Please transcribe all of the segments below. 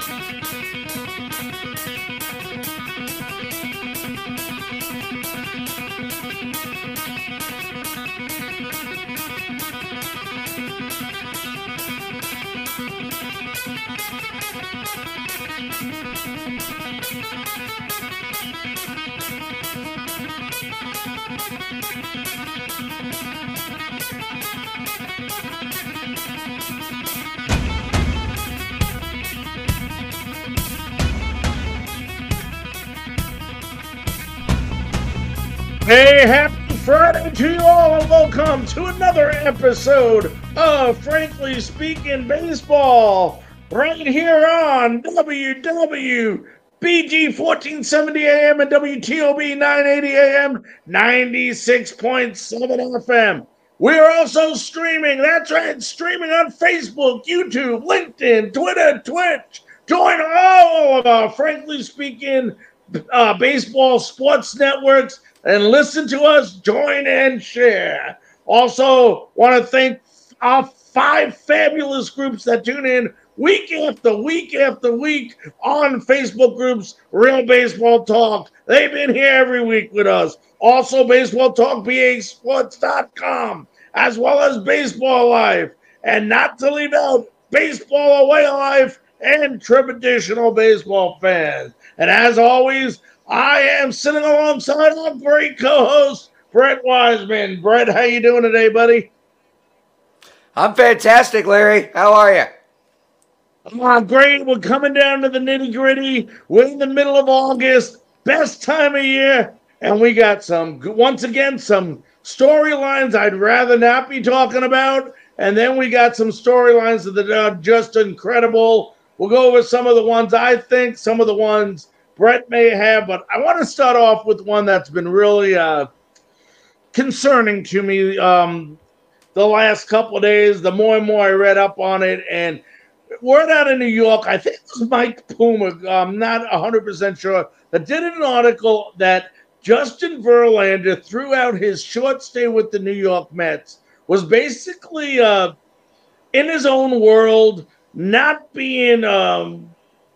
Happy Friday to you all, and welcome to another episode of Frankly Speaking Baseball, right here on WWBG 1470 AM and WTOB 980 AM 96.7 FM. We are also streaming, that's right, streaming on Facebook, YouTube, LinkedIn, Twitter, Twitch. Join all of our Frankly Speaking uh, baseball sports networks and listen to us, join and share. Also, want to thank our five fabulous groups that tune in week after week after week on Facebook groups, Real Baseball Talk. They've been here every week with us. Also, Baseball Talk, BASports.com, as well as Baseball Life. And not to leave out Baseball Away Life and traditional baseball fans. And as always, I am sitting alongside our great co-host, Brett Wiseman. Brett, how you doing today, buddy? I'm fantastic, Larry. How are you? Oh, great. We're coming down to the nitty gritty. We're in the middle of August, best time of year, and we got some, once again, some storylines I'd rather not be talking about. And then we got some storylines that are just incredible. We'll go over some of the ones I think, some of the ones Brett may have, but I want to start off with one that's been really uh, concerning to me um, the last couple of days. The more and more I read up on it, and word out in New York, I think it was Mike Puma, I'm not 100% sure, that did an article that Justin Verlander, throughout his short stay with the New York Mets, was basically uh, in his own world, not being um,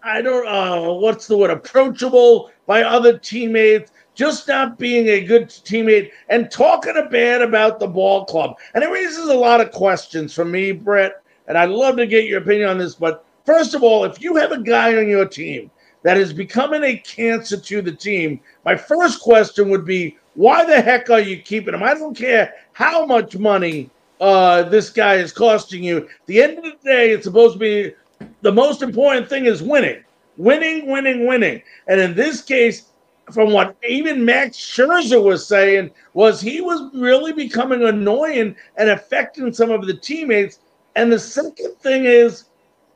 I don't uh what's the word approachable by other teammates, just not being a good teammate and talking a bad about the ball club. And it raises a lot of questions for me, Brett, and I'd love to get your opinion on this, but first of all, if you have a guy on your team that is becoming a cancer to the team, my first question would be why the heck are you keeping him? I don't care how much money uh, this guy is costing you. At the end of the day, it's supposed to be the most important thing is winning, winning, winning, winning. And in this case, from what even Max Scherzer was saying, was he was really becoming annoying and affecting some of the teammates. And the second thing is,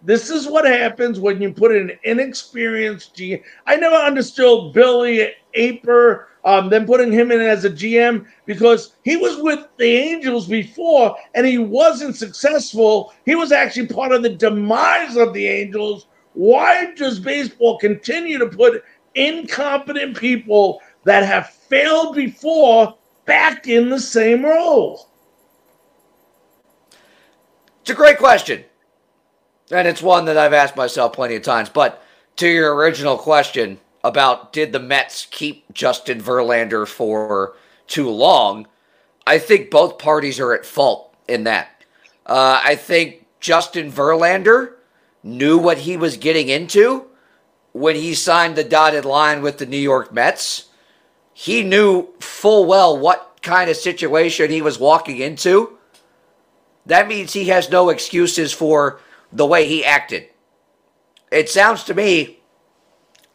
this is what happens when you put an inexperienced GM. I never understood Billy Eppler um, then putting him in as a GM because he was with the Angels before and he wasn't successful. He was actually part of the demise of the Angels. Why does baseball continue to put incompetent people that have failed before back in the same role? It's a great question. And it's one that I've asked myself plenty of times. But to your original question, about did the Mets keep Justin Verlander for too long, I think both parties are at fault in that. Uh, I think Justin Verlander knew what he was getting into when he signed the dotted line with the New York Mets. He knew full well what kind of situation he was walking into. That means he has no excuses for the way he acted. It sounds to me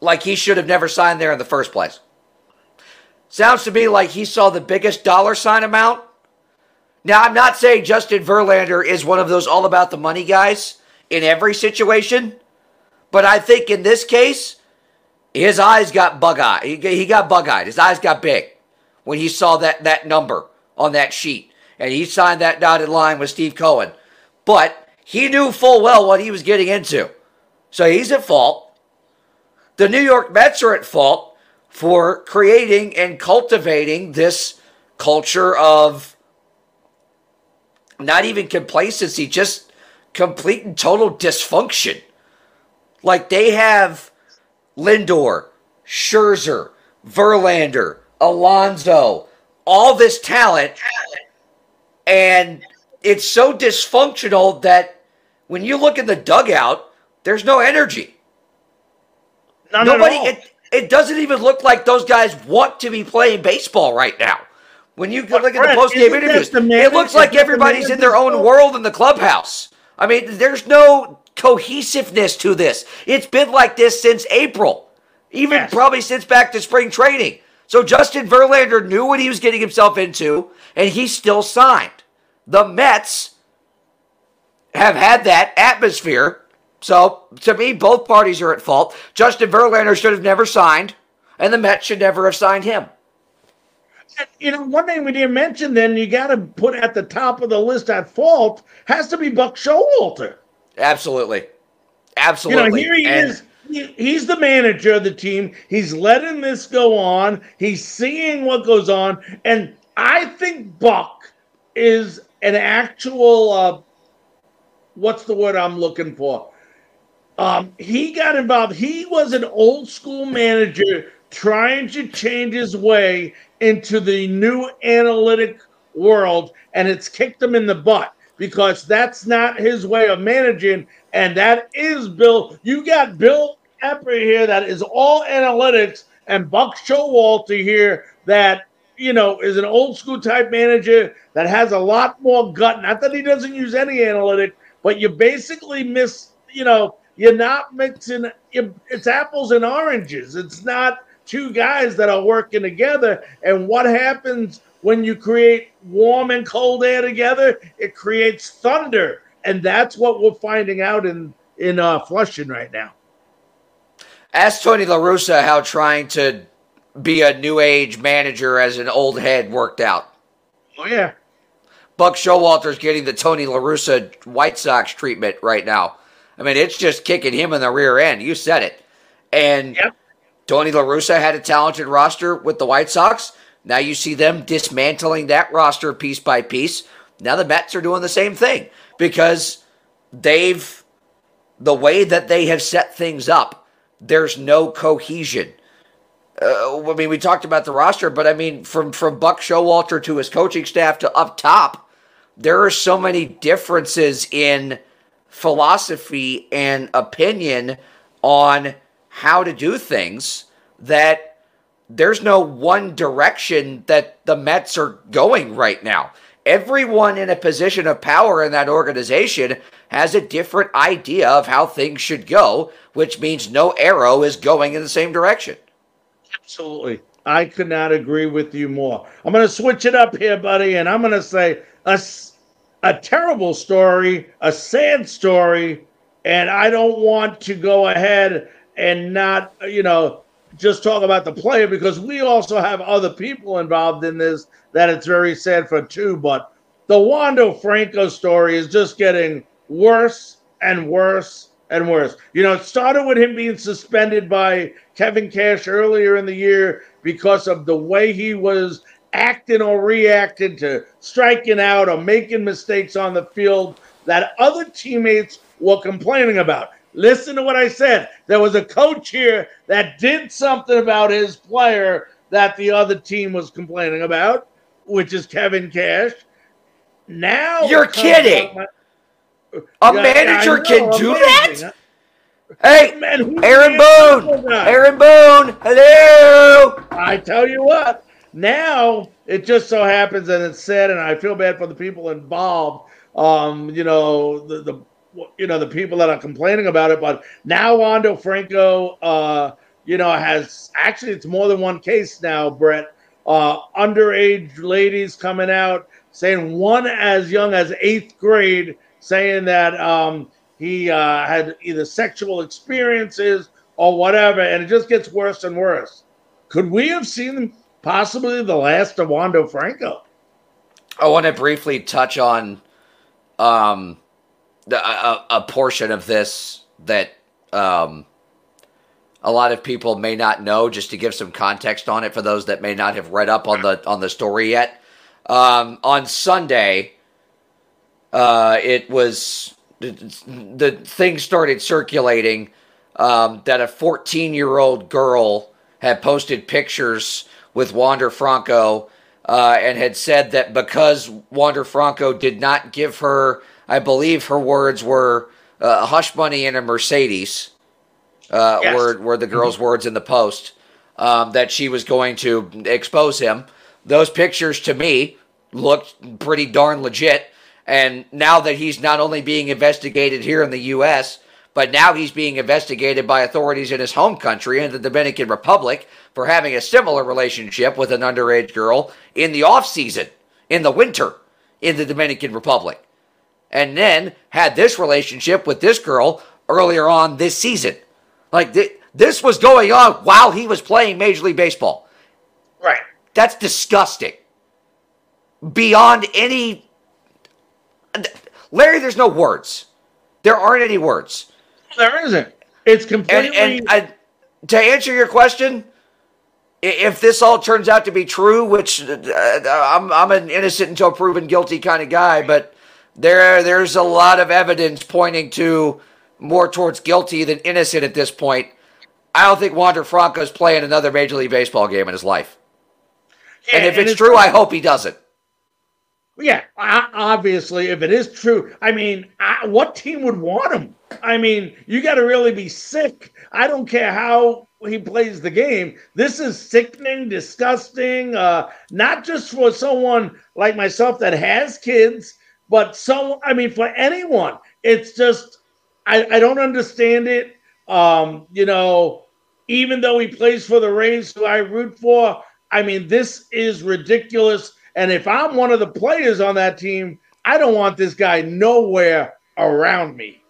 like he should have never signed there in the first place. Sounds to me like he saw the biggest dollar sign amount. Now, I'm not saying Justin Verlander is one of those all about the money guys in every situation, but I think in this case, his eyes got bug eyed. He got bug eyed. His eyes got big when he saw that, that number on that sheet. And he signed that dotted line with Steve Cohen. But he knew full well what he was getting into. So he's at fault. The New York Mets are at fault for creating and cultivating this culture of not even complacency, just complete and total dysfunction. Like they have Lindor, Scherzer, Verlander, Alonso, all this talent, and it's so dysfunctional that when you look in the dugout, there's no energy. None Nobody. It, it doesn't even look like those guys want to be playing baseball right now. When you But look at the post game interviews, it looks like the everybody's in their own world in the clubhouse. I mean, there's no cohesiveness to this. It's been like this since April, even Yes. probably since back to spring training. So Justin Verlander knew what he was getting himself into, and he still signed. The Mets have had that atmosphere. So to me, both parties are at fault. Justin Verlander should have never signed, and the Mets should never have signed him. you know, one thing we didn't mention then you got to put at the top of the list at fault has to be Buck Showalter. Absolutely, Absolutely. You know, here he And- is. He's the manager of the team. He's letting this go on. He's seeing what goes on, and I think Buck is an actual. Uh, what's the word I'm looking for? Um, he got involved. He was an old school manager trying to change his way into the new analytic world, and it's kicked him in the butt because that's not his way of managing. And that is Bill. You got Bill Eppler here that is all analytics, and Buck Showalter here that you know is an old school type manager that has a lot more gut. Not that he doesn't use any analytic, but you basically miss. You know, you're not mixing. it's apples and oranges. It's not two guys that are working together. And what happens when you create warm and cold air together? It creates thunder, and that's what we're finding out in in uh, Flushing right now. Ask Tony La Russa how trying to be a new age manager as an old head worked out. Oh yeah, Buck Showalter's getting the Tony La Russa White Sox treatment right now. I mean, it's just kicking him in the rear end. You said it. And Yep. Tony La Russa had a talented roster with the White Sox. Now you see them dismantling that roster piece by piece. Now the Mets are doing the same thing because they've the way that they have set things up. There's no cohesion. Uh, I mean, we talked about the roster, but I mean, from from Buck Showalter to his coaching staff to up top, there are so many differences in philosophy and opinion on how to do things that there's no one direction that the Mets are going right now. Everyone in a position of power in that organization has a different idea of how things should go, which means no arrow is going in the same direction. absolutely. I could not agree with you more. I'm going to switch it up here, buddy, and I'm going to say a s- a terrible story, a sad story, and I don't want to go ahead and not, you know, just talk about the player because we also have other people involved in this that it's very sad for too. But the Wander Franco story is just getting worse and worse and worse. You know, it started with him being suspended by Kevin Cash earlier in the year because of the way he was acting or reacting to striking out or making mistakes on the field that other teammates were complaining about. Listen to what I said. There was a coach here that did something about his player that the other team was complaining about, which is Kevin Cash. Now You're kidding. A Yeah, manager can do amazing. that? Hey, Man, Aaron Boone. Aaron Boone. Hello. I tell you what, now it just so happens and it's sad, and I feel bad for the people involved. Um, you know, the, the you know the people that are complaining about it, but now Wander Franco, uh, you know, has actually it's more than one case now, Brett. Uh, underage ladies coming out saying one as young as eighth grade saying that um, he uh, had either sexual experiences or whatever, and it just gets worse and worse. Could we have seen possibly the last of Wander Franco? I want to briefly touch on um, the, a, a portion of this that um, a lot of people may not know, just to give some context on it for those that may not have read up on the on the story yet. Um, on Sunday, uh, it was the, the thing started circulating um, that a 14 year old girl had posted pictures with Wander Franco uh, and had said that because Wander Franco did not give her, I believe her words were uh, hush money in a Mercedes, uh, yes. were, were the girl's mm-hmm. words in the post, um, that she was going to expose him. Those pictures to me looked pretty darn legit. And now that he's not only being investigated here in the U.S., but now he's being investigated by authorities in his home country in the Dominican Republic for having a similar relationship with an underage girl in the off season, in the winter, in the Dominican Republic. And then had this relationship with this girl earlier on this season. Like th- this was going on while he was playing Major League Baseball. Right. That's disgusting. Beyond any. Larry, there's no words. There aren't any words. There isn't. It's completely. And, and I, to answer your question, if this all turns out to be true, which uh, I'm, I'm an innocent until proven guilty kind of guy, but there there's a lot of evidence pointing to more towards guilty than innocent at this point. I don't think Wander Franco is playing another Major League Baseball game in his life. Yeah, and if and it's, it's true, I hope he doesn't. Yeah, obviously, if it is true, I mean, what team would want him? I mean, you got to really be sick. I don't care how he plays the game. This is sickening, disgusting. Uh, not just for someone like myself that has kids, but some. I mean, for anyone, it's just I, I don't understand it. Um, you know, even though he plays for the Rays, who I root for, I mean, this is ridiculous. And if I'm one of the players on that team, I don't want this guy nowhere around me.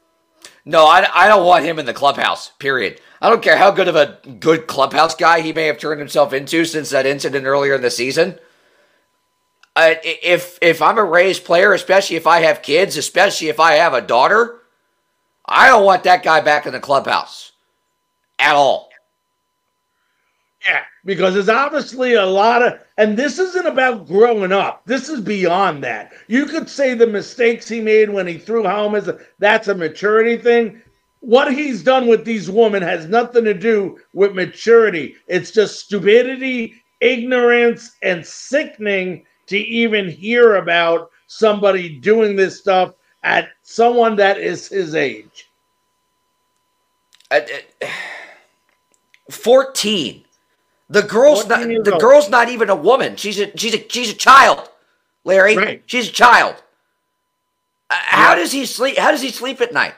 No, I, I don't want him in the clubhouse, period. I don't care how good of a good clubhouse guy he may have turned himself into since that incident earlier in the season. Uh, if if I'm a Rays player, especially if I have kids, especially if I have a daughter, I don't want that guy back in the clubhouse at all. Yeah, because there's obviously a lot of, and this isn't about growing up. This is beyond that. You could say the mistakes he made when he threw home is a, that's a maturity thing. What he's done with these women has nothing to do with maturity. It's just stupidity, ignorance, and sickening to even hear about somebody doing this stuff at someone that is his age. At, at 14 the girl's not the old? girl's not even a woman. She's a she's a she's a child, Larry. Right. She's a child. Uh, how does he sleep? How does he sleep at night?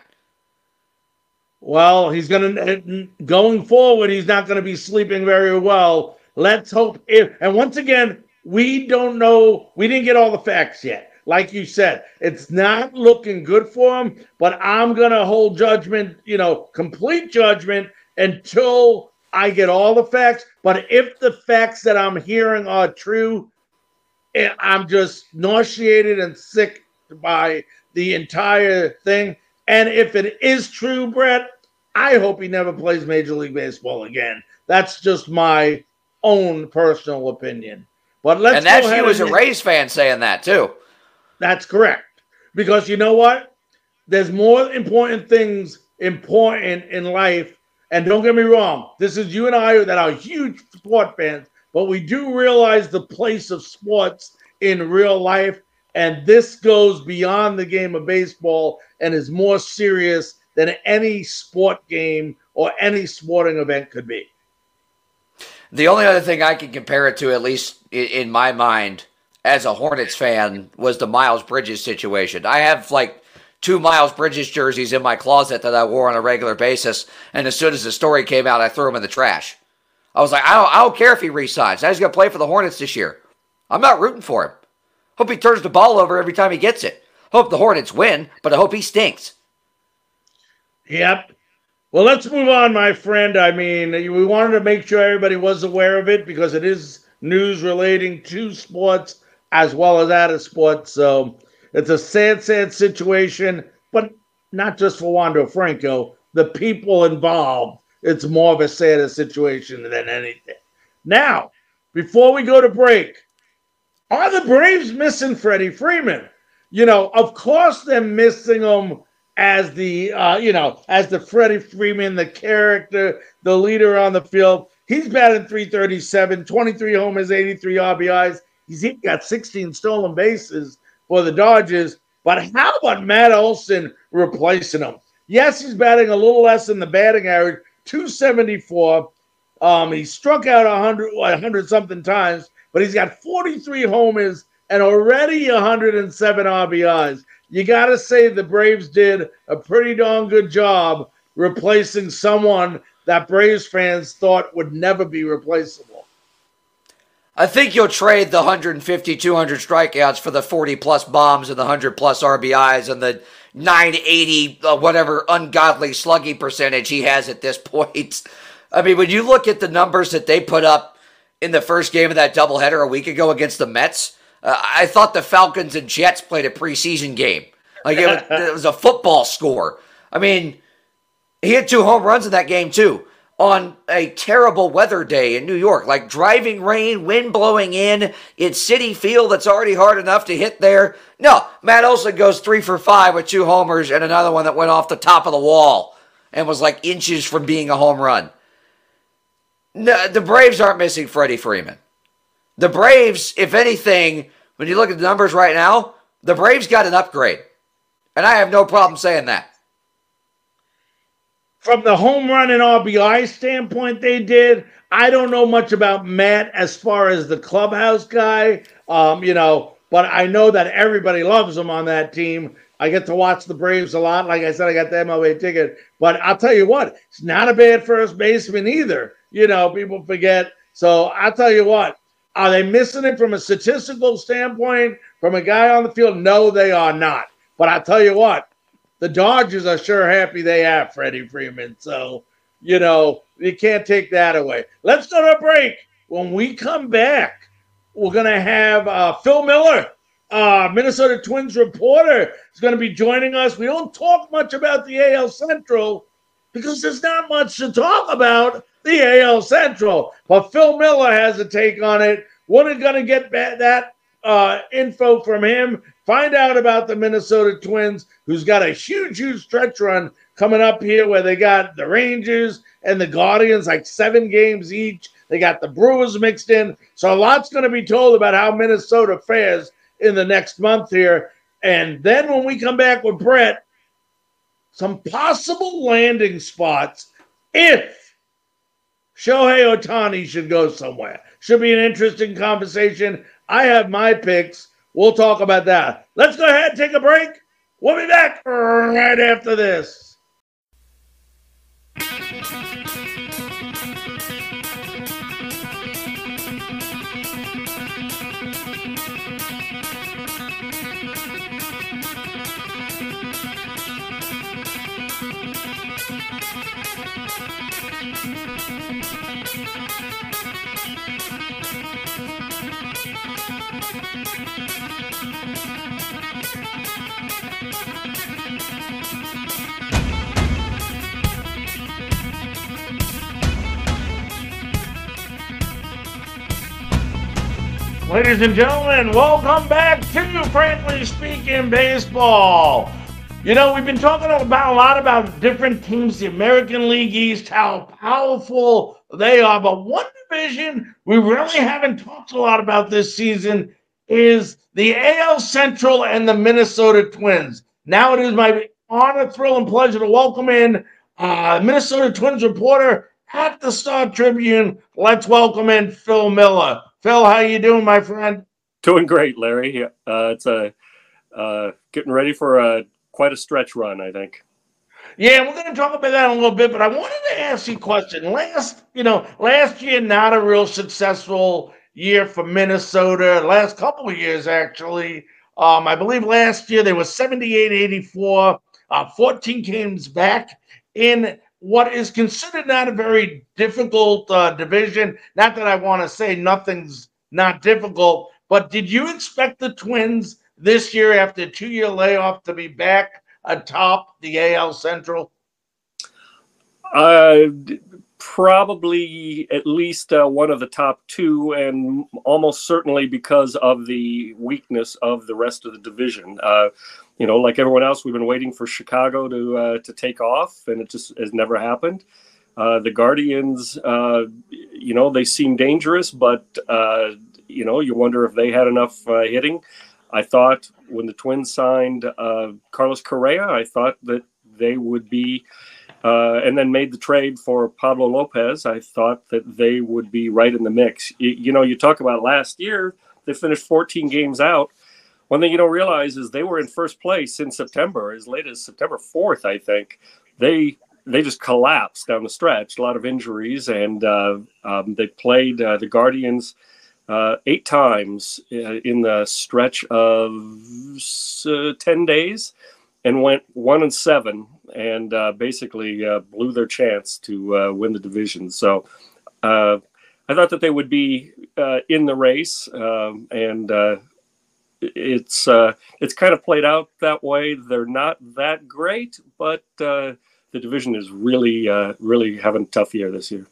Well, he's gonna uh, going forward. He's not gonna be sleeping very well. Let's hope. If and once again, we don't know. We didn't get all the facts yet. Like you said, it's not looking good for him. But I'm gonna hold judgment. You know, complete judgment until I get all the facts, but if the facts that I'm hearing are true, eh, I'm just nauseated and sick by the entire thing. And if it is true, Brett, I hope he never plays Major League Baseball again. That's just my own personal opinion. But let's and that's you as a Rays fan saying that too. That's correct. Because you know what? There's more important things important in life and don't get me wrong, this is you and I that are huge sport fans, but we do realize the place of sports in real life. And this goes beyond the game of baseball and is more serious than any sport game or any sporting event could be. The only other thing I can compare it to, at least in my mind, as a Hornets fan, was the Miles Bridges situation. I have like two Miles Bridges jerseys in my closet that I wore on a regular basis. And as soon as the story came out, I threw them in the trash. I was like, I don't, I don't care if he resigns. Now he's going to play for the Hornets this year. I'm not rooting for him. Hope he turns the ball over every time he gets it. Hope the Hornets win, but I hope he stinks. Yep. Well, let's move on, my friend. I mean, we wanted to make sure everybody was aware of it because it is news relating to sports as well as out of sports. So it's a sad, sad situation, but not just for Wander Franco. The people involved, it's more of a sad situation than anything. Now, before we go to break, are the Braves missing Freddie Freeman? You know, of course they're missing him as the uh, you know as the Freddie Freeman, the character, the leader on the field. He's batting 337, 23 homers, 83 RBIs. He's got 16 stolen bases for the Dodgers. But how about Matt Olson replacing him? Yes, he's batting a little less than the batting average, 274. Um, he struck out 100, 100 something times, but he's got 43 homers and already 107 RBIs. You got to say the Braves did a pretty darn good job replacing someone that Braves fans thought would never be replaceable. I think you'll trade the 150, 200 strikeouts for the 40 plus bombs and the 100 plus RBIs and the 980, uh, whatever ungodly slugging percentage he has at this point. I mean, when you look at the numbers that they put up in the first game of that doubleheader a week ago against the Mets, uh, I thought the Falcons and Jets played a preseason game. Like it was, it was a football score. I mean, he had two home runs in that game too on a terrible weather day in New York, like driving rain, wind blowing in. It's Citi Field that's already hard enough to hit there. No, Matt Olson goes three for five with two homers and another one that went off the top of the wall and was like inches from being a home run. No, the Braves aren't missing Freddie Freeman. The Braves, if anything, when you look at the numbers right now, the Braves got an upgrade. And I have no problem saying that from the home run and RBI standpoint, they did. I don't know much about Matt as far as the clubhouse guy, um, you know, but I know that everybody loves him on that team. I get to watch the Braves a lot. Like I said, I got the MLB ticket. But I'll tell you what, it's not a bad first baseman either. You know, people forget. So I'll tell you what, are they missing it from a statistical standpoint from a guy on the field? No, they are not. But I'll tell you what, the Dodgers are sure happy they have Freddie Freeman. So, you know, you can't take that away. Let's go to a break. When we come back, we're going to have uh, Phil Miller, uh, Minnesota Twins reporter, is going to be joining us. We don't talk much about the AL Central because there's not much to talk about the AL Central. But Phil Miller has a take on it. We're going to get that uh, info from him Find out about the Minnesota Twins, who's got a huge, huge stretch run coming up here where they got the Rangers and the Guardians, like seven games each. They got the Brewers mixed in. So a lot's going to be told about how Minnesota fares in the next month here. And then when we come back with Brett, some possible landing spots if Shohei Ohtani should go somewhere. Should be an interesting conversation. I have my picks. We'll talk about that. Let's go ahead and take a break. We'll be back right after this. Ladies and gentlemen, welcome back to Frankly Speaking Baseball. You know, we've been talking about a lot about different teams, the American League East, how powerful they are. But one division we really haven't talked a lot about this season is the AL Central and the Minnesota Twins. Now it is my honor, thrill, and pleasure to welcome in uh, Minnesota Twins reporter at the Star Tribune. Let's welcome in Phil Miller. Phil, how you doing, my friend? Doing great, Larry. Uh, it's a uh, getting ready for a quite a stretch run, I think. Yeah, we're going to talk about that in a little bit, but I wanted to ask you a question. Last, you know, last year not a real successful year for Minnesota. Last couple of years, actually. Um, I believe last year they were 78 84, uh, 14 games back in what is considered not a very difficult uh, division. Not that I want to say nothing's not difficult, but did you expect the Twins this year after a two year layoff to be back atop the AL Central? Uh, probably at least uh, one of the top two, and almost certainly because of the weakness of the rest of the division. Uh, you know, like everyone else, we've been waiting for Chicago to uh, to take off, and it just has never happened. Uh, the Guardians, uh, you know, they seem dangerous, but uh, you know, you wonder if they had enough hitting. I thought when the Twins signed Carlos Correa, I thought that they would be uh, and then made the trade for Pablo Lopez. I thought that they would be right in the mix. You, you, know, you talk about last year, they finished 14 games out. One thing you don't realize is they were in first place in September, as late as September 4th, I think. They they just collapsed down the stretch. A lot of injuries, and uh, um, they played uh, the Guardians uh, eight times uh, in the stretch of uh, ten days, and went one and seven and uh, basically blew their chance to win the division. So I thought that they would be in the race, um, and uh, it's it's kind of played out that way. They're not that great, but the division is really really having a tough year this year.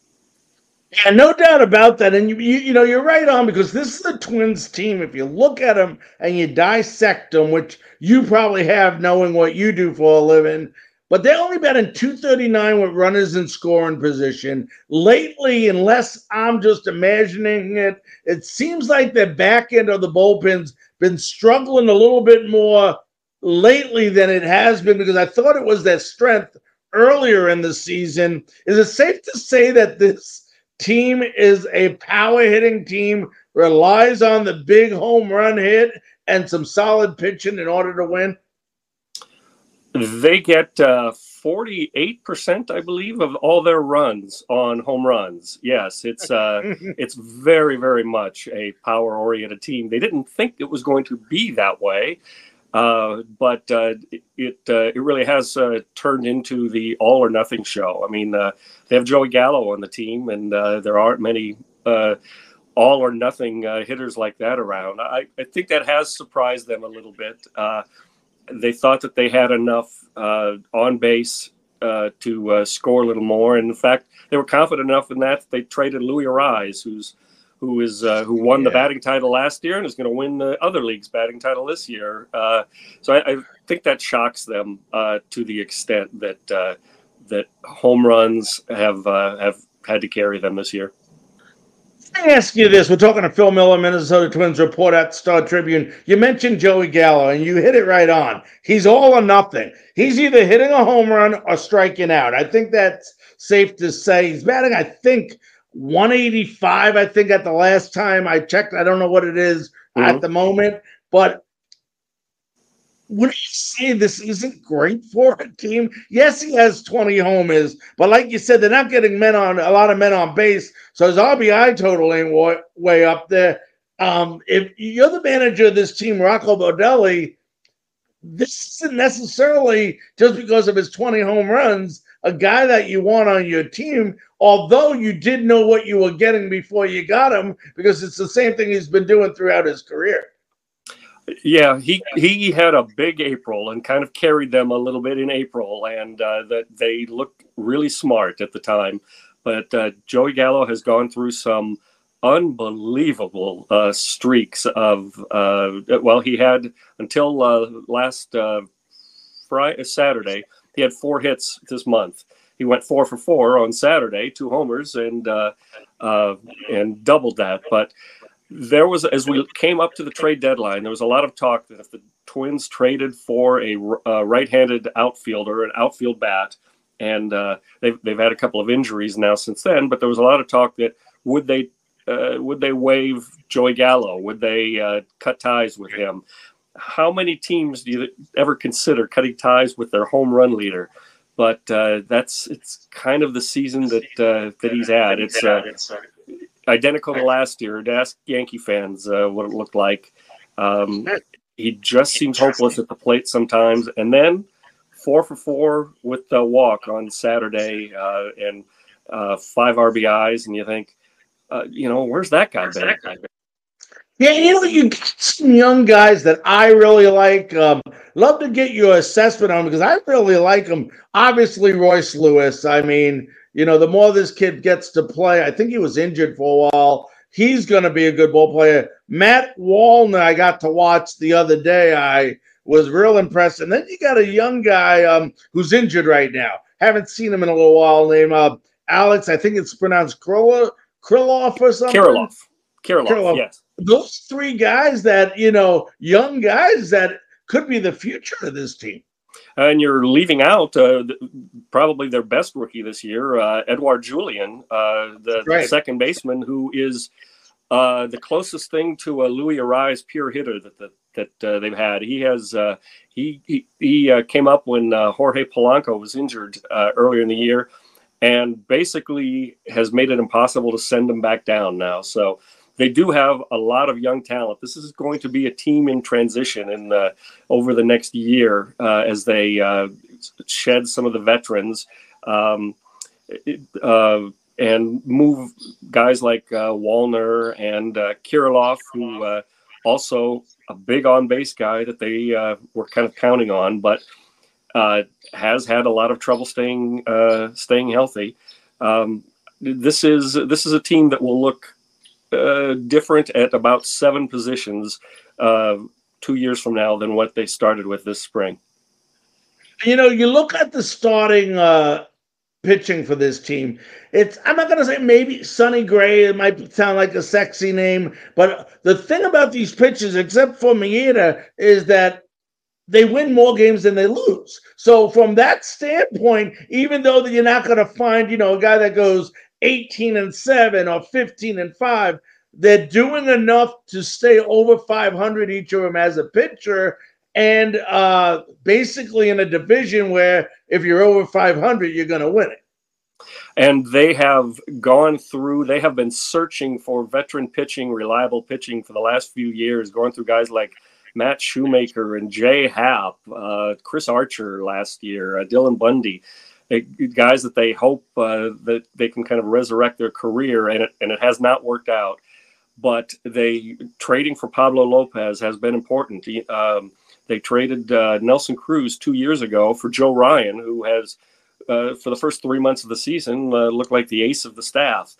Yeah, no doubt about that. And you, you, you, know, you're right on because this is a Twins team. If you look at them and you dissect them, which you probably have knowing what you do for a living, but they're only batting 239 with runners in scoring position. Lately, unless I'm just imagining it, it seems like the back end of the bullpen's been struggling a little bit more lately than it has been because I thought it was their strength earlier in the season. Is it safe to say that this team is a power hitting team, relies on the big home run hit and some solid pitching in order to win? They get uh, 48%, I believe, of all their runs on home runs. Yes, it's uh, it's very, very much a power oriented team. They didn't think it was going to be that way. Uh, but uh, it uh, it really has uh, turned into the all or nothing show. I mean, uh, they have Joey Gallo on the team, and uh, there aren't many all or nothing hitters like that around. I, I think that has surprised them a little bit they thought that they had enough uh, on base uh, to uh, score a little more. And in fact, they were confident enough in that they traded Luis Arraez, who's who is uh, who won yeah. the batting title last year and is going to win the other league's batting title this year. Uh, so I, I, think that shocks them uh, to the extent that that home runs have have had to carry them this year. Let me ask you this. We're talking to Phil Miller, Minnesota Twins report at Star Tribune. You mentioned Joey Gallo, and you hit it right on. He's all or nothing. He's either hitting a home run or striking out. I think that's safe to say. He's batting, I think, 185, I think, at the last time I checked. I don't know what it is mm-hmm. at the moment, but would you say this isn't great for a team? Yes, he has 20 homers, but like you said, they're not getting men on a lot of men on base, so his RBI total ain't way, way up there. Um, if you're the manager of this team, Rocco Baldelli, this isn't necessarily just because of his 20 home runs, a guy that you want on your team, although you did know what you were getting before you got him, because it's the same thing he's been doing throughout his career. Yeah, he he had a big April and kind of carried them a little bit in April, and uh, that they looked really smart at the time. But uh, Joey Gallo has gone through some unbelievable uh, streaks of uh, well, he had until uh, last uh, Friday Saturday, he had four hits this month. He went four for four on Saturday, two homers, and and doubled that, but there was as we came up to the trade deadline there was a lot of talk that if the twins traded for a, a right-handed outfielder an outfield bat and uh, they've, they've had a couple of injuries now since then but there was a lot of talk that would they uh, would they waive joey gallo? Would they uh, cut ties with him? How many teams do you ever consider cutting ties with their home run leader? But uh, that's it's kind of the season that uh, that he's at it's uh, identical to last year. To ask Yankee fans uh, what it looked like. Um, he just seems hopeless at the plate sometimes, and then four for four with the walk on Saturday uh, and uh, five RBIs, and you think, uh, you know, where's that guy where's been? That guy? Yeah, you know, you get some young guys that I really like. Um, love to get your assessment on because I really like them. Obviously, Royce Lewis. I mean, you know, the more this kid gets to play, I think he was injured for a while. He's going to be a good ball player. Matt Wallner, I got to watch the other day. I was real impressed. And then you got a young guy um, who's injured right now. Haven't seen him in a little while. Named uh, Alex. I think it's pronounced Krylov or something. Kirilloff. Kirilloff. Kirilloff. Yes. Those three guys that you know, young guys that could be the future of this team. And you're leaving out uh, probably their best rookie this year, uh, Edouard Julien, uh, the, right. the, second baseman, who is uh, the closest thing to a Louis Arraez pure hitter that the, that uh, they've had. He has uh, he he, he came up when Jorge Polanco was injured earlier in the year, and basically has made it impossible to send him back down now. So they do have a lot of young talent. This is going to be a team in transition the, over the next year uh, as they uh, shed some of the veterans um, uh, and move guys like uh, Wallner and uh, Kirilloff, who uh, also a big on base guy that they were kind of counting on, but has had a lot of trouble staying staying healthy. Um, this is this is a team that will look uh, different at about seven positions uh, two years from now than what they started with this spring. You know, you look at the starting uh, pitching for this team. It's I'm not gonna say maybe Sonny Gray. It might sound like a sexy name, but the thing about these pitchers, except for Maeda, is that they win more games than they lose. So from that standpoint, even though you're not going to find, you know, a guy that goes 18 and 7 or 15 and 5 they're doing enough to stay over 500 each of them as a pitcher and uh, basically in a division where if you're over 500 you're going to win it. And they have gone through they have been searching for veteran pitching reliable pitching for the last few years going through guys like matt shoemaker and jay happ uh, chris archer last year uh, dylan bundy guys that they hope uh, that they can kind of resurrect their career, and it and it has not worked out. But they trading for Pablo Lopez has been important. Um, they traded uh, Nelson Cruz two years ago for Joe Ryan, who has uh, for the first three months of the season uh, looked like the ace of the staff.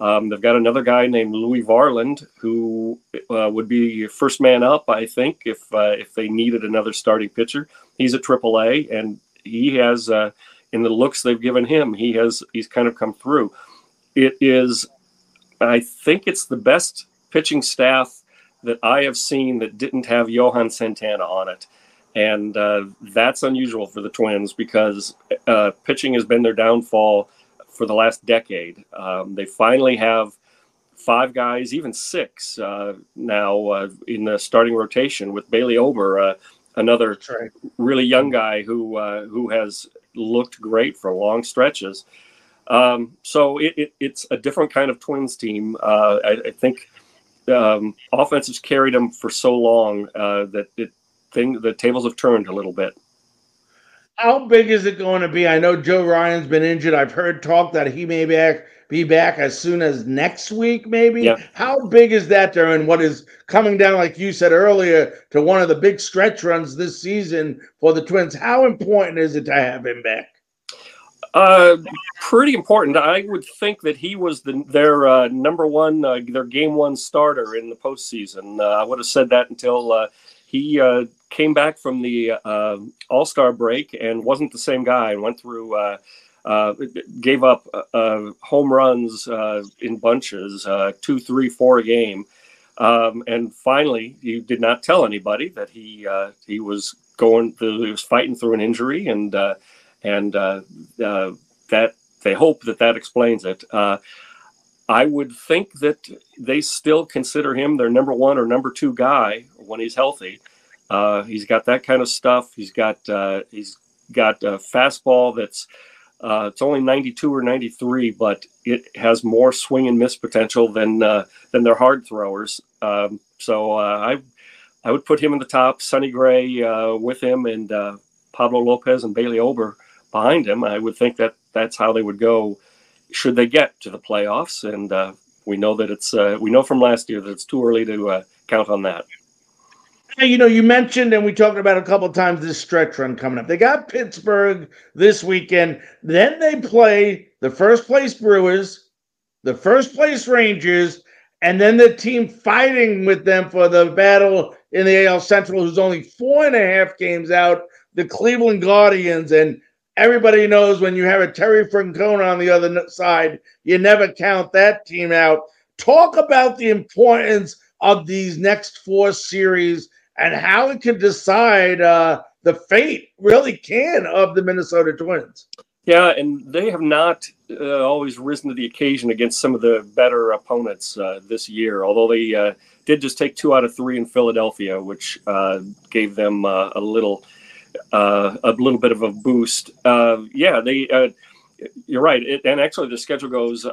Um, they've got another guy named Louis Varland who uh, would be first man up, I think, if uh, if they needed another starting pitcher. He's at AAA, and he has uh, in the looks they've given him, he has he's kind of come through. It is, I think, it's the best pitching staff that I have seen that didn't have Johan Santana on it, and uh, that's unusual for the Twins because uh, pitching has been their downfall for the last decade. Um, they finally have five guys, even six uh, now uh, in the starting rotation with Bailey Ober, uh, another right. really young guy who uh, who has looked great for long stretches. Um, so it, it, it's a different kind of Twins team. Uh, I, I, think um, offense has carried them for so long uh, that it thing the tables have turned a little bit. How big is it going to be? I know Joe Ryan's been injured. I've heard talk that he may be back, be back as soon as next week, maybe. Yeah. How big is that there? And what is coming down, like you said earlier, to one of the big stretch runs this season for the Twins? How important is it to have him back? Uh, pretty important. I would think that he was the, their uh, number one, uh, their game one starter in the postseason. Uh, I would have said that until uh, he uh, came back from the uh, All Star break and wasn't the same guy and went through uh, gave up uh, uh, home runs uh, in bunches, uh, two, three, four a game. Um, and finally, he did not tell anybody that he he was going through, he was fighting through an injury, and and that they hope that that explains it. I would think that they still consider him their number one or number two guy when he's healthy. Uh, he's got that kind of stuff. He's got uh, he's got a fastball that's uh, it's only 92 or 93, but it has more swing and miss potential than uh, than their hard throwers. Um, so uh, I I would put him in the top. Sonny Gray uh, with him, and uh, Pablo Lopez and Bailey Ober behind him. I would think that that's how they would go should they get to the playoffs. And uh, we know that it's we know from last year that it's too early to count on that. You know, you mentioned, and we talked about a couple times this stretch run coming up. They got Pittsburgh this weekend. Then they play the first place Brewers, the first place Rangers, and then the team fighting with them for the battle in the AL Central, who's only four and a half games out, the Cleveland Guardians. And everybody knows when you have a Terry Francona on the other side, you never count that team out. Talk about the importance of these next four series and how it can decide uh, the fate, really can, of the Minnesota Twins. Yeah, and they have not uh, always risen to the occasion against some of the better opponents uh, this year. Although they uh, did just take two out of three in Philadelphia, which uh, gave them uh, a little a little bit of a boost. yeah, they. you're right, it, and actually the schedule goes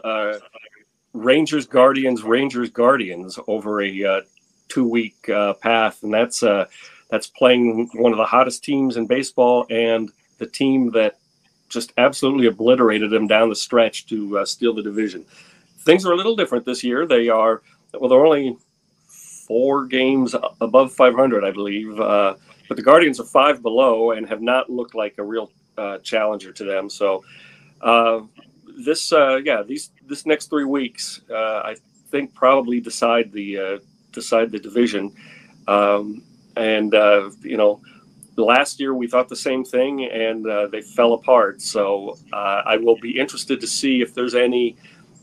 Rangers, Guardians, Rangers, Guardians over a two week path, and that's that's playing one of the hottest teams in baseball and the team that just absolutely obliterated them down the stretch to uh, steal the division. Things are a little different this year. They are well, they're only four games above 500, I believe. Uh, but the Guardians are five below and have not looked like a real uh, challenger to them. So uh, this, uh, yeah, these this next three weeks, uh, I think probably decide the decide the division. Um, and you know last year we thought the same thing and uh, they fell apart. So uh, I will be interested to see if there's any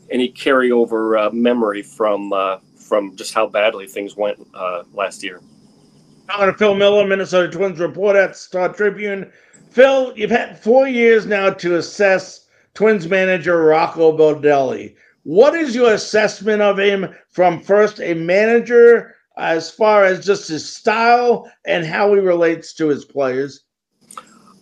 any carryover uh, memory from uh, from just how badly things went uh, last year. I'm to Phil Miller, Minnesota Twins reporter at Star Tribune. Phil, you've had four years now to assess Twins manager Rocco Baldelli. What is your assessment of him from first a manager as far as just his style and how he relates to his players?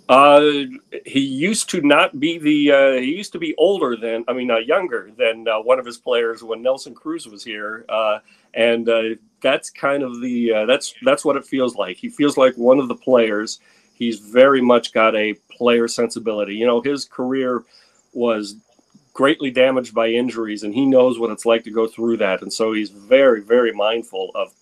Uh, he used to not be the. Uh, he used to be older than. I mean, uh, younger than uh, one of his players when Nelson Cruz was here, uh, and uh, that's kind of the. that's that's what it feels like. He feels like one of the players. He's very much got a player sensibility. You know, his career was greatly damaged by injuries, and he knows what it's like to go through that. And so he's very, very mindful of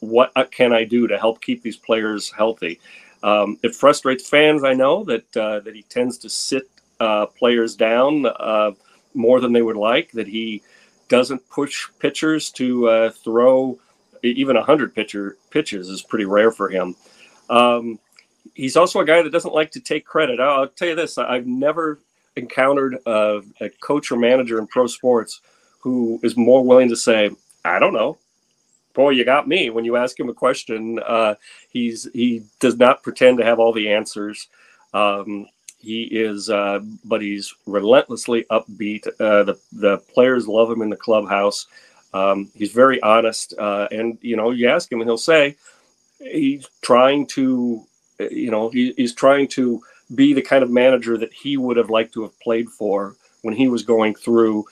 what can I do to help keep these players healthy? Um, it frustrates fans, I know, that uh, that he tends to sit uh, players down uh, more than they would like. That he doesn't push pitchers to uh, throw even hundred pitcher pitches is pretty rare for him. Um, he's also a guy that doesn't like to take credit. I'll tell you this: I've never encountered a, a coach or manager in pro sports who is more willing to say, "I don't know." boy, you got me. When you ask him a question, uh, he's he does not pretend to have all the answers. Um, he is, uh, but he's relentlessly upbeat. Uh, the the players love him in the clubhouse. Um, he's very honest, uh, and you know, you ask him, and he'll say he's trying to, you know, he, he's trying to be the kind of manager that he would have liked to have played for when he was going through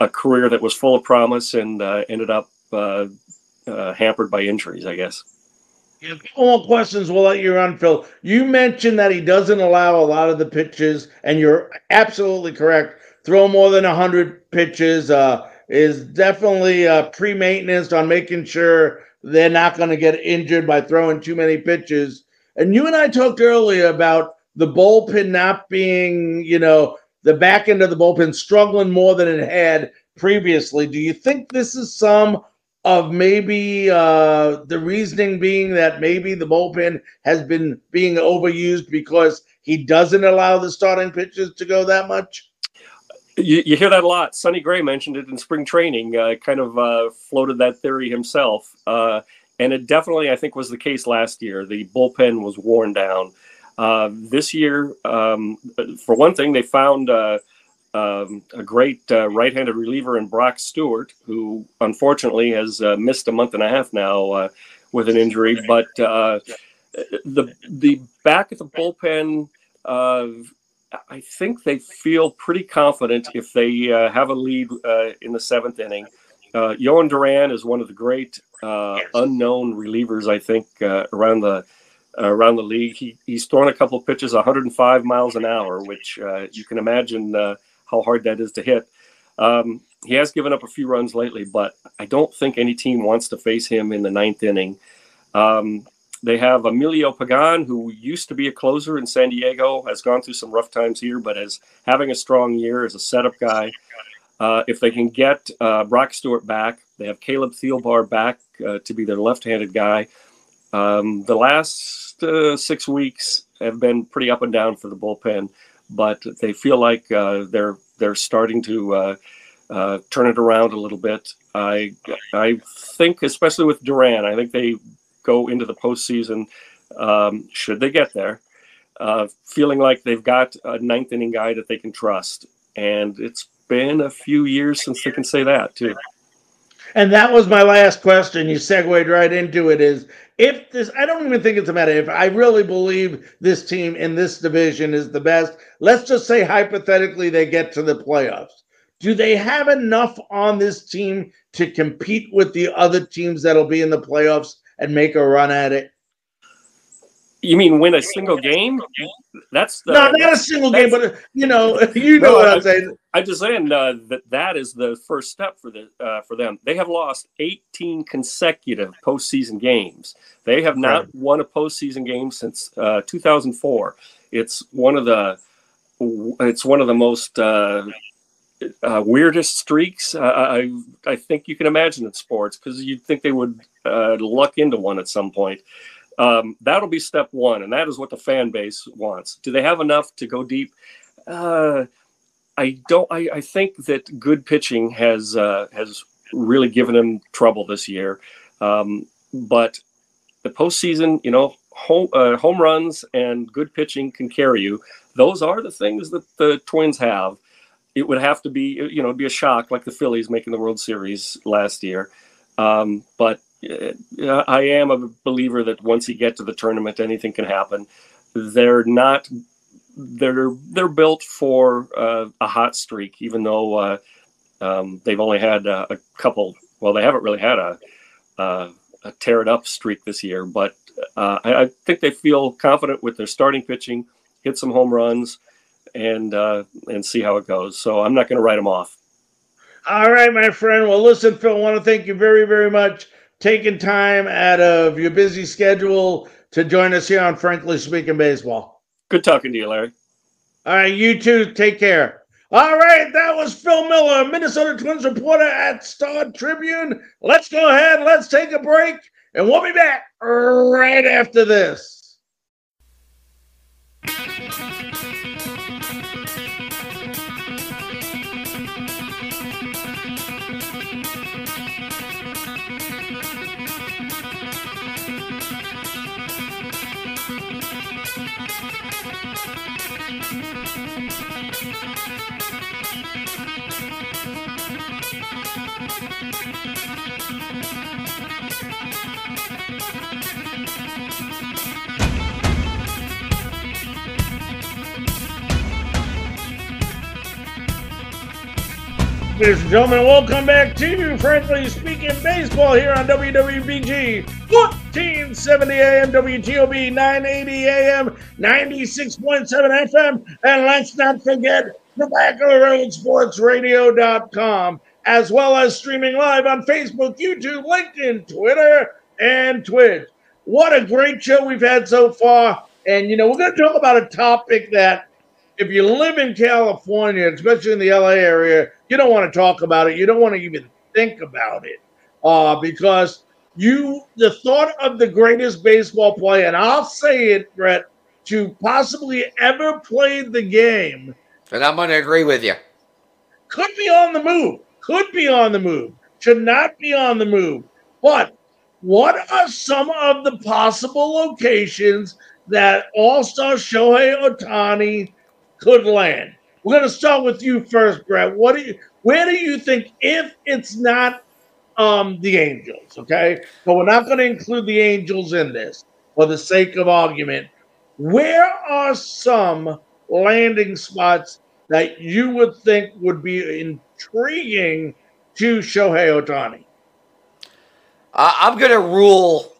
a career that was full of promise and uh, ended up uh, uh, hampered by injuries, I guess. Yeah, more questions. We'll let you run, Phil. You mentioned that he doesn't allow a lot of the pitches, and you're absolutely correct. Throw more than 100 pitches uh, is definitely uh, pre maintenance on making sure they're not going to get injured by throwing too many pitches. And you and I talked earlier about the bullpen not being, you know, the back end of the bullpen struggling more than it had previously. Do you think this is some of maybe uh, the reasoning being that maybe the bullpen has been being overused because he doesn't allow the starting pitches to go that much? You, you hear that a lot. Sonny Gray mentioned it in spring training, uh, kind of uh, floated that theory himself. Uh, and it definitely, I think, was the case last year. The bullpen was worn down. Uh, this year, um, for one thing, they found uh, um, a great uh, right-handed reliever in Brock Stewart, who unfortunately has uh, missed a month and a half now uh, with an injury. But uh, the the back of the bullpen, uh, I think they feel pretty confident if they uh, have a lead in the seventh inning. Uh, Jhoan Duran is one of the great unknown relievers, I think, around the around the league. He, he's thrown a couple pitches 105 miles an hour, which you can imagine how hard that is to hit. Um, he has given up a few runs lately, but I don't think any team wants to face him in the ninth inning. Um, they have Emilio Pagan, who used to be a closer in San Diego, has gone through some rough times here, but is having a strong year as a setup guy. Uh, if they can get uh, Brock Stewart back, they have Caleb Thielbar back uh, to be their left-handed guy. Um, the last uh, six weeks have been pretty up and down for the bullpen, but they feel like uh, they're they're starting to uh, turn it around a little bit. I I think, especially with Duran, I think they go into the postseason um, should they get there, feeling like they've got a ninth inning guy that they can trust, and it's been a few years since they can say that too. And that was my last question. You segued right into it. Is if this, I don't even think it's a matter. If I really believe this team in this division is the best, let's just say hypothetically they get to the playoffs. Do they have enough on this team to compete with the other teams that'll be in the playoffs and make a run at it? You mean win a single game? That's the, no, not a single game, but you know, you know no, what I'm saying. I'm just saying uh, that that is the first step for the uh, for them. They have lost 18 consecutive postseason games. They have not right. won a postseason game since uh, 2004. It's one of the it's one of the most uh, uh, weirdest streaks I I think you can imagine in sports because you'd think they would uh, luck into one at some point. Um, that'll be step one, and that is what the fan base wants. Do they have enough to go deep? Uh, I don't. I, I, think that good pitching has uh, has really given them trouble this year. Um, but the postseason, you know, home uh, home runs and good pitching can carry you. Those are the things that the Twins have. It would have to be, you know, be a shock like the Phillies making the World Series last year. Um, but I am a believer that once you get to the tournament, anything can happen. They're not. They're they're built for uh, a hot streak, even though uh, um, they've only had a, a, couple. Well, they haven't really had a, a, a tear it up streak this year, but uh, I, I, think they feel confident with their starting pitching, hit some home runs, and uh, and see how it goes. So I'm not going to write them off. All right, my friend. Well, listen, Phil. I want to thank you very, very much taking time out of your busy schedule to join us here on Frankly Speaking Baseball. Good talking to you, Larry. All right, you too. Take care. All right, that was Phil Miller, Minnesota Twins reporter at Star Tribune. Let's go ahead, let's take a break, and we'll be back right after this. Ladies and gentlemen, welcome back to you. Frankly Speaking Baseball here on WWBG 1470 AM, WTOB 980 AM, 96.7 FM, and let's not forget Tobacco Road sportsradio.com, as well as streaming live on Facebook, YouTube, LinkedIn, Twitter, and Twitch. What a great show we've had so far. And, you know, we're going to talk about a topic that if you live in California, especially in the LA area, you don't want to talk about it. You don't want to even think about it uh, because you, the thought of the greatest baseball player, and I'll say it, Brett, to possibly ever play the game. And I'm going to agree with you. Could be on the move. Could be on the move. Should not be on the move. But what are some of the possible locations that All Star Shohei Ohtani could land? We're going to start with you first, Brett. What do you? Where do you think, if it's not um, the Angels, okay? But we're not going to include the Angels in this for the sake of argument. Where are some landing spots that you would think would be intriguing to Shohei Ohtani? I'm going to rule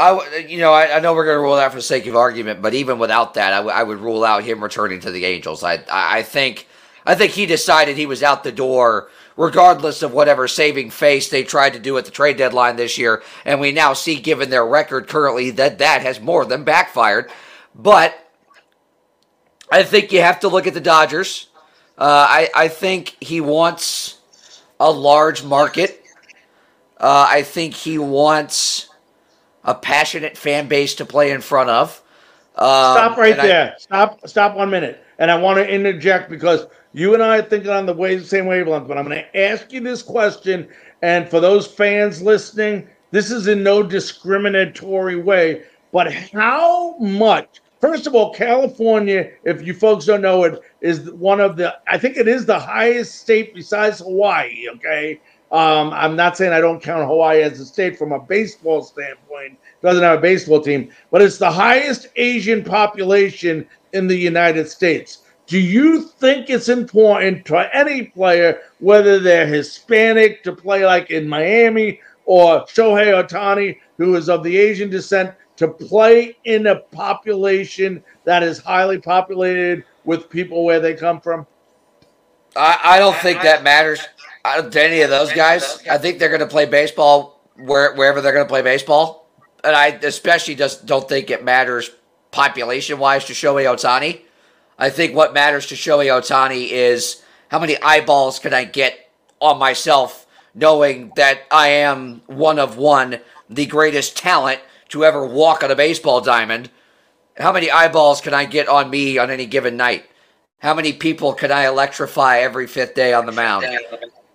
I, you know, I, I know we're going to rule out for the sake of argument, but even without that, I, w- I would rule out him returning to the Angels. I, I think, I think he decided he was out the door regardless of whatever saving face they tried to do at the trade deadline this year. And we now see, given their record currently, that that has more than backfired. But I think you have to look at the Dodgers. Uh, I, I think he wants a large market. Uh, I think he wants a passionate fan base to play in front of. Um, stop right there. I, stop. Stop one minute. And I want to interject because you and I are thinking on the way, same wavelength. But I'm going to ask you this question, and for those fans listening, this is in no discriminatory way. But how much? First of all, California, if you folks don't know it, is one of the. I think it is the highest state besides Hawaii. Okay, um, I'm not saying I don't count Hawaii as a state from a baseball standpoint. It Doesn't have a baseball team, but it's the highest Asian population in the United States. Do you think it's important to any player, whether they're Hispanic, to play like in Miami or Shohei Ohtani, who is of the Asian descent, to play in a population that is highly populated with people where they come from? I, I don't think that matters to any of those guys. I think they're going to play baseball where, wherever they're going to play baseball. And I especially just don't think it matters population wise to Shohei Ohtani. I think what matters to Shohei Ohtani is how many eyeballs can I get on myself knowing that I am one of one, the greatest talent to ever walk on a baseball diamond. How many eyeballs can I get on me on any given night? How many people can I electrify every fifth day on the mound?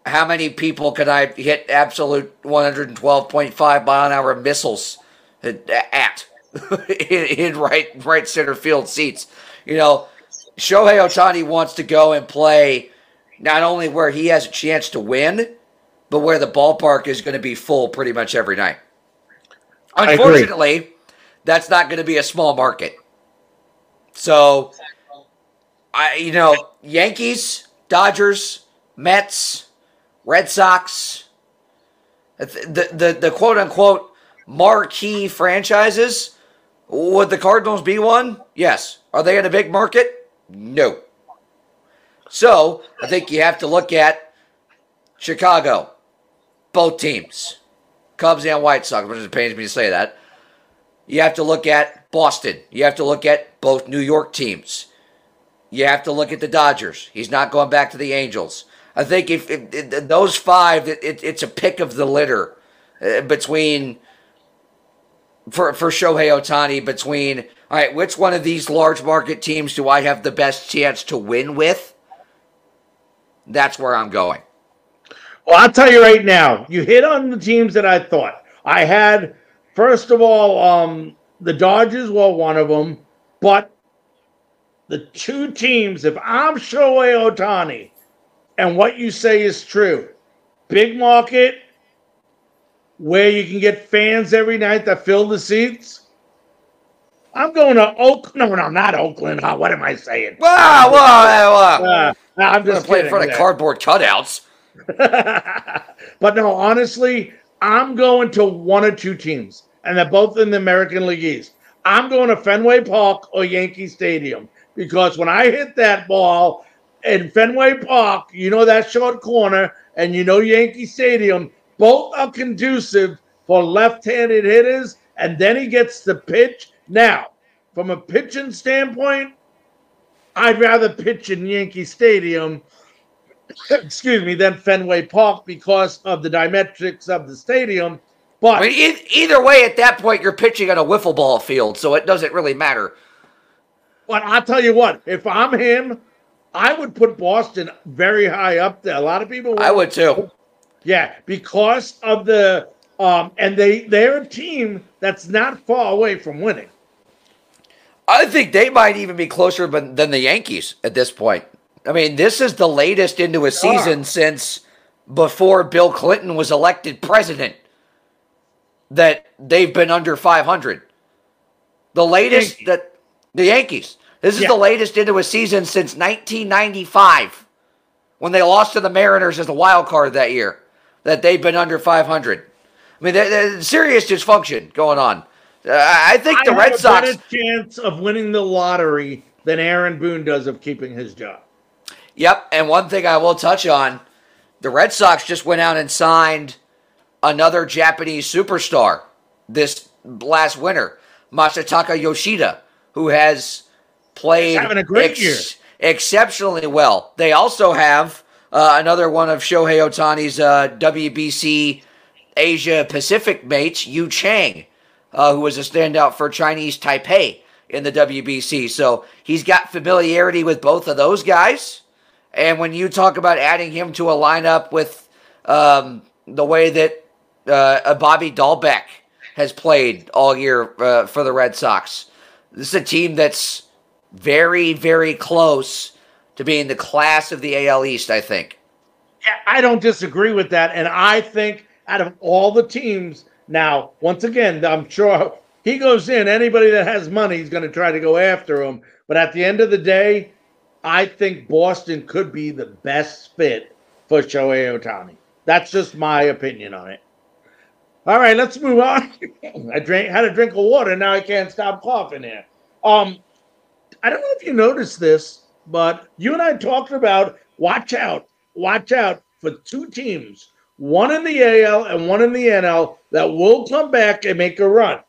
How many people could I hit absolute 112.5 mile an hour missiles at in, in, right right center field seats? You know, Shohei Ohtani wants to go and play not only where he has a chance to win, but where the ballpark is going to be full pretty much every night. Unfortunately, that's not going to be a small market. So, I you know, Yankees, Dodgers, Mets, Red Sox, the the the quote unquote marquee franchises. Would the Cardinals be one? Yes. Are they in a big market? No. So I think you have to look at Chicago, both teams, Cubs and White Sox, which it pains me to say that. You have to look at Boston. You have to look at both New York teams. You have to look at the Dodgers. He's not going back to the Angels. I think if, if, if those five, it, it, it's a pick of the litter uh, between for for Shohei Ohtani between all right, which one of these large market teams do I have the best chance to win with? That's where I'm going. Well, I'll tell you right now, you hit on the teams that I thought. I had first of all, um, the Dodgers were one of them, but the two teams, if I'm Shohei Ohtani, and what you say is true. Big market where you can get fans every night that fill the seats. I'm going to Oakland. No, no, not Oakland. Oh, what am I saying? Wow, wow, wow. Uh, I'm just playing in front of cardboard cutouts. but no, honestly, I'm going to one or two teams, and they're both in the American League East. I'm going to Fenway Park or Yankee Stadium because when I hit that ball, in Fenway Park, you know that short corner, and you know Yankee Stadium, both are conducive for left-handed hitters, and then he gets the pitch. Now, from a pitching standpoint, I'd rather pitch in Yankee Stadium, excuse me, than Fenway Park because of the diametrics of the stadium. But I mean, either way, at that point, you're pitching on a wiffle ball field, so it doesn't really matter. But I'll tell you what, if I'm him, I would put Boston very high up there. A lot of people. I would too. Yeah, because of the um, and they they're a team that's not far away from winning. I think they might even be closer than the Yankees at this point. I mean, this is the latest into a season since before Bill Clinton was elected president that they've been under 500. The latest Yankees. that the Yankees. This is yeah. the latest into a season since 1995 when they lost to the Mariners as a wild card that year that they've been under 500. I mean, there's serious dysfunction going on. Uh, I think the I Red Sox a chance of winning the lottery than Aaron Boone does of keeping his job. Yep, and one thing I will touch on the Red Sox just went out and signed another Japanese superstar this last winter, Masataka Yoshida, who has played having a great ex- year. exceptionally well. They also have uh, another one of Shohei Ohtani's uh, WBC Asia Pacific mates, Yu Chang, uh, who was a standout for Chinese Taipei in the WBC. So he's got familiarity with both of those guys. And when you talk about adding him to a lineup with um, the way that uh, Bobby Dalbec has played all year uh, for the Red Sox, this is a team that's very, very close to being the class of the AL East, I think. I don't disagree with that. And I think out of all the teams, now, once again, I'm sure he goes in, anybody that has money is going to try to go after him. But at the end of the day, I think Boston could be the best fit for Shohei Ohtani. That's just my opinion on it. All right, let's move on. I drank had a drink of water. Now I can't stop coughing here. Um, I don't know if you noticed this, but you and I talked about watch out, watch out for two teams, one in the AL and one in the NL, that will come back and make a run.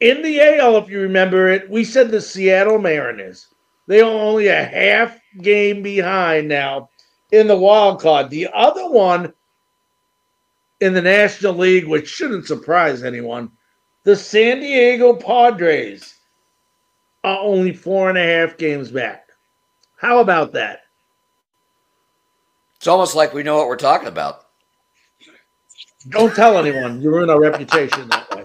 In the AL, if you remember it, we said the Seattle Mariners. They are only a half game behind now in the wild card. The other one in the National League, which shouldn't surprise anyone, the San Diego Padres are only four and a half games back. How about that? It's almost like we know what we're talking about. Don't tell anyone. You ruin our reputation that way.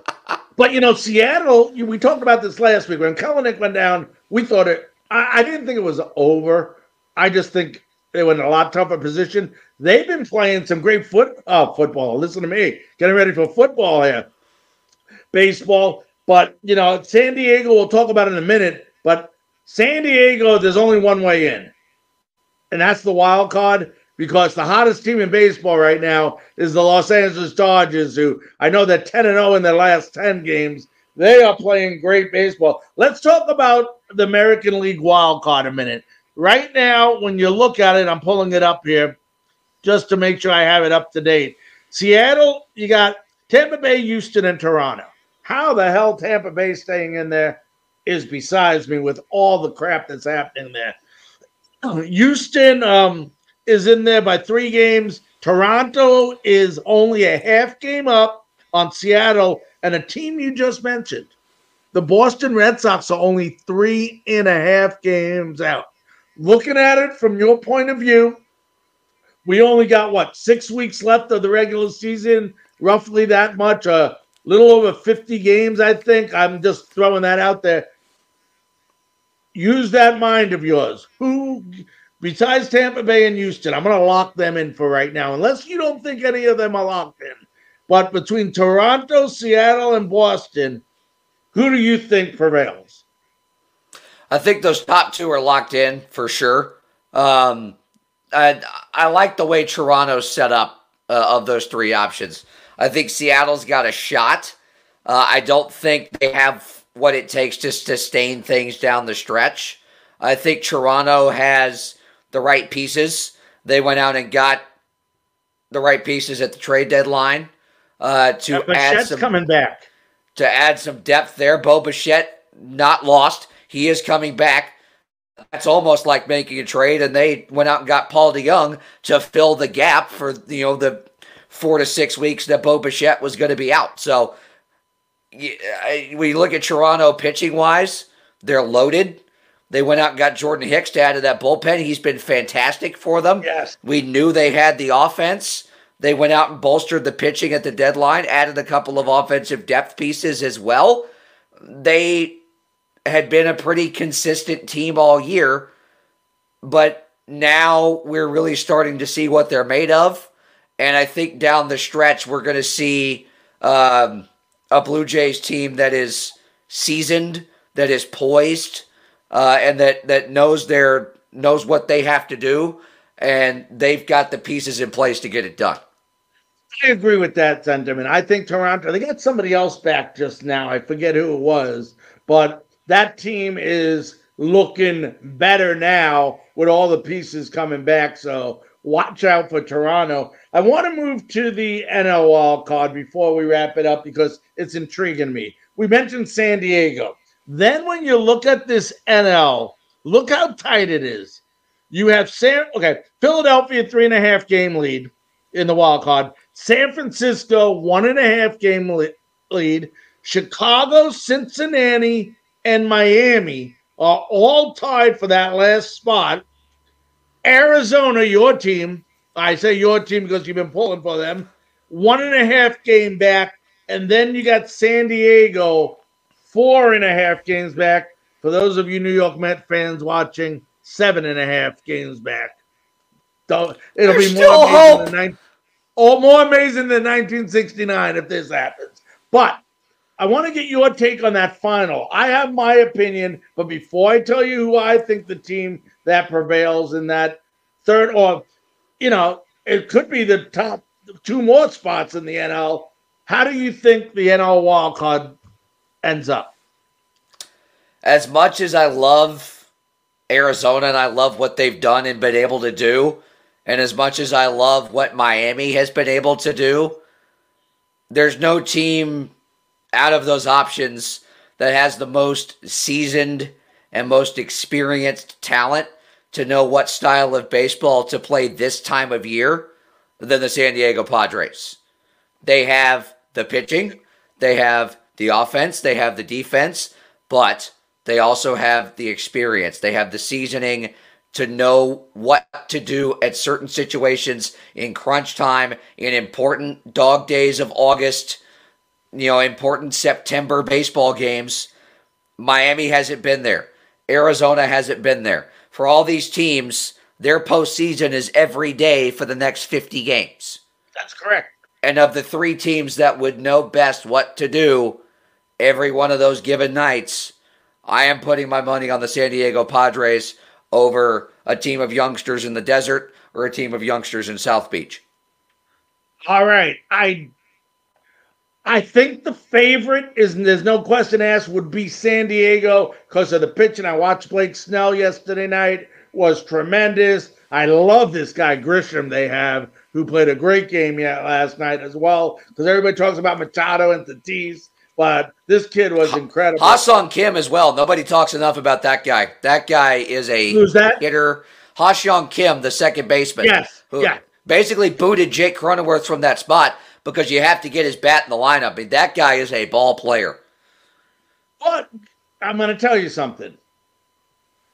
But you know, Seattle. We talked about this last week when Kelenic went down. We thought it. I, I didn't think it was over. I just think they were in a lot tougher position. They've been playing some great foot uh, football. Listen to me, getting ready for football here, baseball. But you know, San Diego. We'll talk about in a minute. But San Diego, there's only one way in, and that's the wild card because the hottest team in baseball right now is the Los Angeles Dodgers, who I know they're 10 and 0 in their last 10 games. They are playing great baseball. Let's talk about the American League wild card a minute. Right now, when you look at it, I'm pulling it up here just to make sure I have it up to date. Seattle, you got Tampa Bay, Houston, and Toronto. How the hell Tampa Bay staying in there is besides me with all the crap that's happening there. Houston, um, is in there by three games. Toronto is only a half game up on Seattle and a team you just mentioned. The Boston Red Sox are only three and a half games out. Looking at it from your point of view, we only got what six weeks left of the regular season, roughly that much, uh, little over 50 games, I think. I'm just throwing that out there. Use that mind of yours. Who besides Tampa Bay and Houston, I'm going to lock them in for right now, unless you don't think any of them are locked in. But between Toronto, Seattle, and Boston, who do you think prevails? I think those top two are locked in for sure. Um, I, I like the way Toronto's set up uh, of those three options. I think Seattle's got a shot. Uh, I don't think they have what it takes to sustain things down the stretch. I think Toronto has the right pieces. They went out and got the right pieces at the trade deadline uh, to yeah, add some coming back to add some depth there. Bo Bichette not lost. He is coming back. That's almost like making a trade, and they went out and got Paul DeJong to fill the gap for you know the four to six weeks that Bo Bichette was going to be out. So we look at Toronto pitching wise, they're loaded. They went out and got Jordan Hicks to add to that bullpen. He's been fantastic for them. Yes. We knew they had the offense. They went out and bolstered the pitching at the deadline, added a couple of offensive depth pieces as well. They had been a pretty consistent team all year, but now we're really starting to see what they're made of. And I think down the stretch, we're going to see um, a Blue Jays team that is seasoned, that is poised, uh, and that that knows their knows what they have to do, and they've got the pieces in place to get it done. I agree with that sentiment. I think Toronto they got somebody else back just now. I forget who it was, but that team is looking better now with all the pieces coming back. So watch out for Toronto. I want to move to the NL wild card before we wrap it up because it's intriguing me. We mentioned San Diego. Then when you look at this NL, look how tight it is. You have San okay, Philadelphia three and a half game lead in the wild card. San Francisco one and a half game lead. Chicago, Cincinnati, and Miami are all tied for that last spot. Arizona, your team, I say your team because you've been pulling for them, one and a half game back. And then you got San Diego, four and a half games back. For those of you New York Met fans watching, seven and a half games back. So it'll There's be oh, more amazing, than, or more amazing than 1969 if this happens. But I want to get your take on that final. I have my opinion, but before I tell you who I think the team that prevails in that third, or you know, it could be the top two more spots in the NL. How do you think the NL wildcard ends up? As much as I love Arizona, and I love what they've done and been able to do. And as much as I love what Miami has been able to do, there's no team out of those options that has the most seasoned and most experienced talent to know what style of baseball to play this time of year than the San Diego Padres. They have the pitching, they have the offense, they have the defense, but they also have the experience, they have the seasoning to know what to do at certain situations in crunch time, in important dog days of August, you know, important September baseball games. Miami hasn't been there. Arizona hasn't been there. For all these teams, their postseason is every day for the next 50 games. That's correct. And of the three teams that would know best what to do every one of those given nights, I am putting my money on the San Diego Padres over a team of youngsters in the desert or a team of youngsters in South Beach. All right. I I think the favorite is there's no question asked would be San Diego because of the pitch. And I watched Blake Snell yesterday night was tremendous. I love this guy Grisham they have who played a great game yet last night as well because everybody talks about Machado and Tatis. But this kid was incredible. Ha-Seong Kim as well. Nobody talks enough about that guy. That guy is a Who's that? hitter. Ha-Seong Kim, the second baseman. Yes. Who yeah. basically booted Jake Cronenworth from that spot because you have to get his bat in the lineup. I mean, that guy is a ball player. But I'm going to tell you something.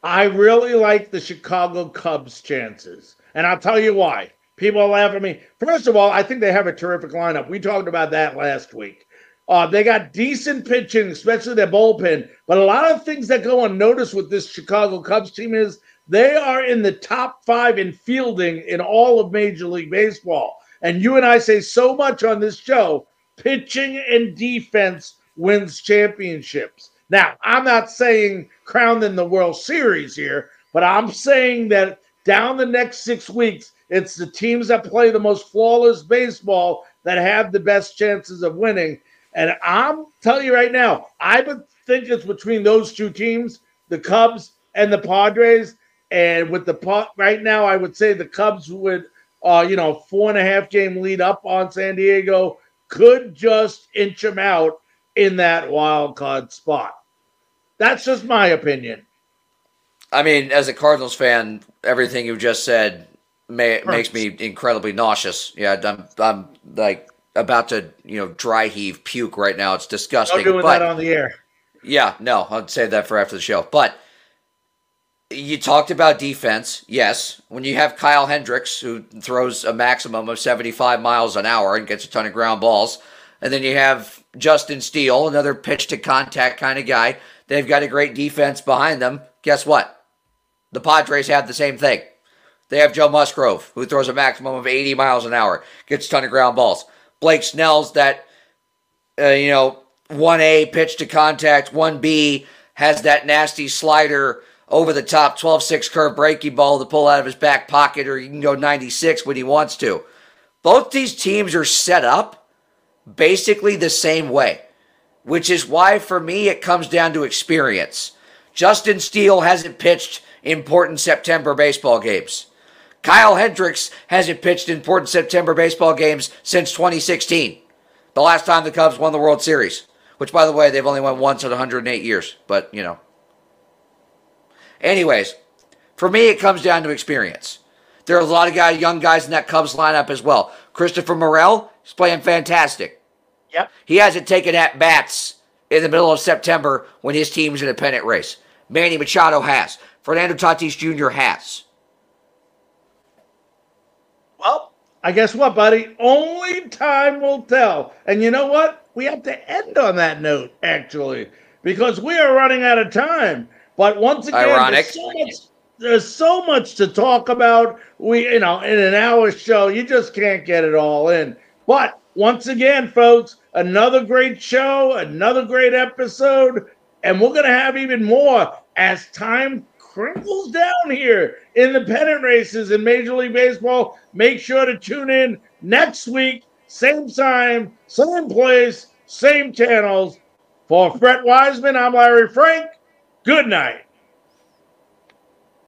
I really like the Chicago Cubs' chances. And I'll tell you why. People laugh at me. First of all, I think they have a terrific lineup. We talked about that last week. Uh, they got decent pitching, especially their bullpen. But a lot of things that go unnoticed with this Chicago Cubs team is they are in the top five in fielding in all of Major League Baseball. And you and I say so much on this show pitching and defense wins championships. Now, I'm not saying crown in the World Series here, but I'm saying that down the next six weeks, it's the teams that play the most flawless baseball that have the best chances of winning. And I'm telling you right now, I would think it's between those two teams, the Cubs and the Padres. And with the right now, I would say the Cubs would, uh, you know, four and a half game lead up on San Diego could just inch them out in that wild card spot. That's just my opinion. I mean, as a Cardinals fan, everything you just said may, makes me incredibly nauseous. Yeah, I'm, I'm like about to, you know, dry heave puke right now. It's disgusting. No doing but, that on the air. Yeah, no, I'll save that for after the show. But you talked about defense. Yes, when you have Kyle Hendricks who throws a maximum of 75 miles an hour and gets a ton of ground balls, and then you have Justin Steele, another pitch to contact kind of guy. They've got a great defense behind them. Guess what? The Padres have the same thing. They have Joe Musgrove, who throws a maximum of 80 miles an hour, gets a ton of ground balls. Blake Snell's that, uh, you know, 1A pitch to contact, 1B has that nasty slider over the top 12 6 curve breaking ball to pull out of his back pocket, or he can go 96 when he wants to. Both these teams are set up basically the same way, which is why for me it comes down to experience. Justin Steele hasn't pitched important September baseball games. Kyle Hendricks hasn't pitched important September baseball games since 2016, the last time the Cubs won the World Series, which, by the way, they've only won once in 108 years, but you know. Anyways, for me, it comes down to experience. There are a lot of guys, young guys in that Cubs lineup as well. Christopher Morel is playing fantastic. Yep. He hasn't taken at bats in the middle of September when his team's in a pennant race. Manny Machado has. Fernando Tatis Jr. has. Well, I guess what, buddy? Only time will tell. And you know what? We have to end on that note, actually, because we are running out of time. But once again, Ironic. There's, so much, there's so much to talk about. We, you know, in an hour show, you just can't get it all in. But once again, folks, another great show, another great episode, and we're gonna have even more as time crinkles down here in the pennant races in Major League Baseball. Make sure to tune in next week, same time, same place, same channels. For Brett Wiseman, I'm Larry Frank. Good night.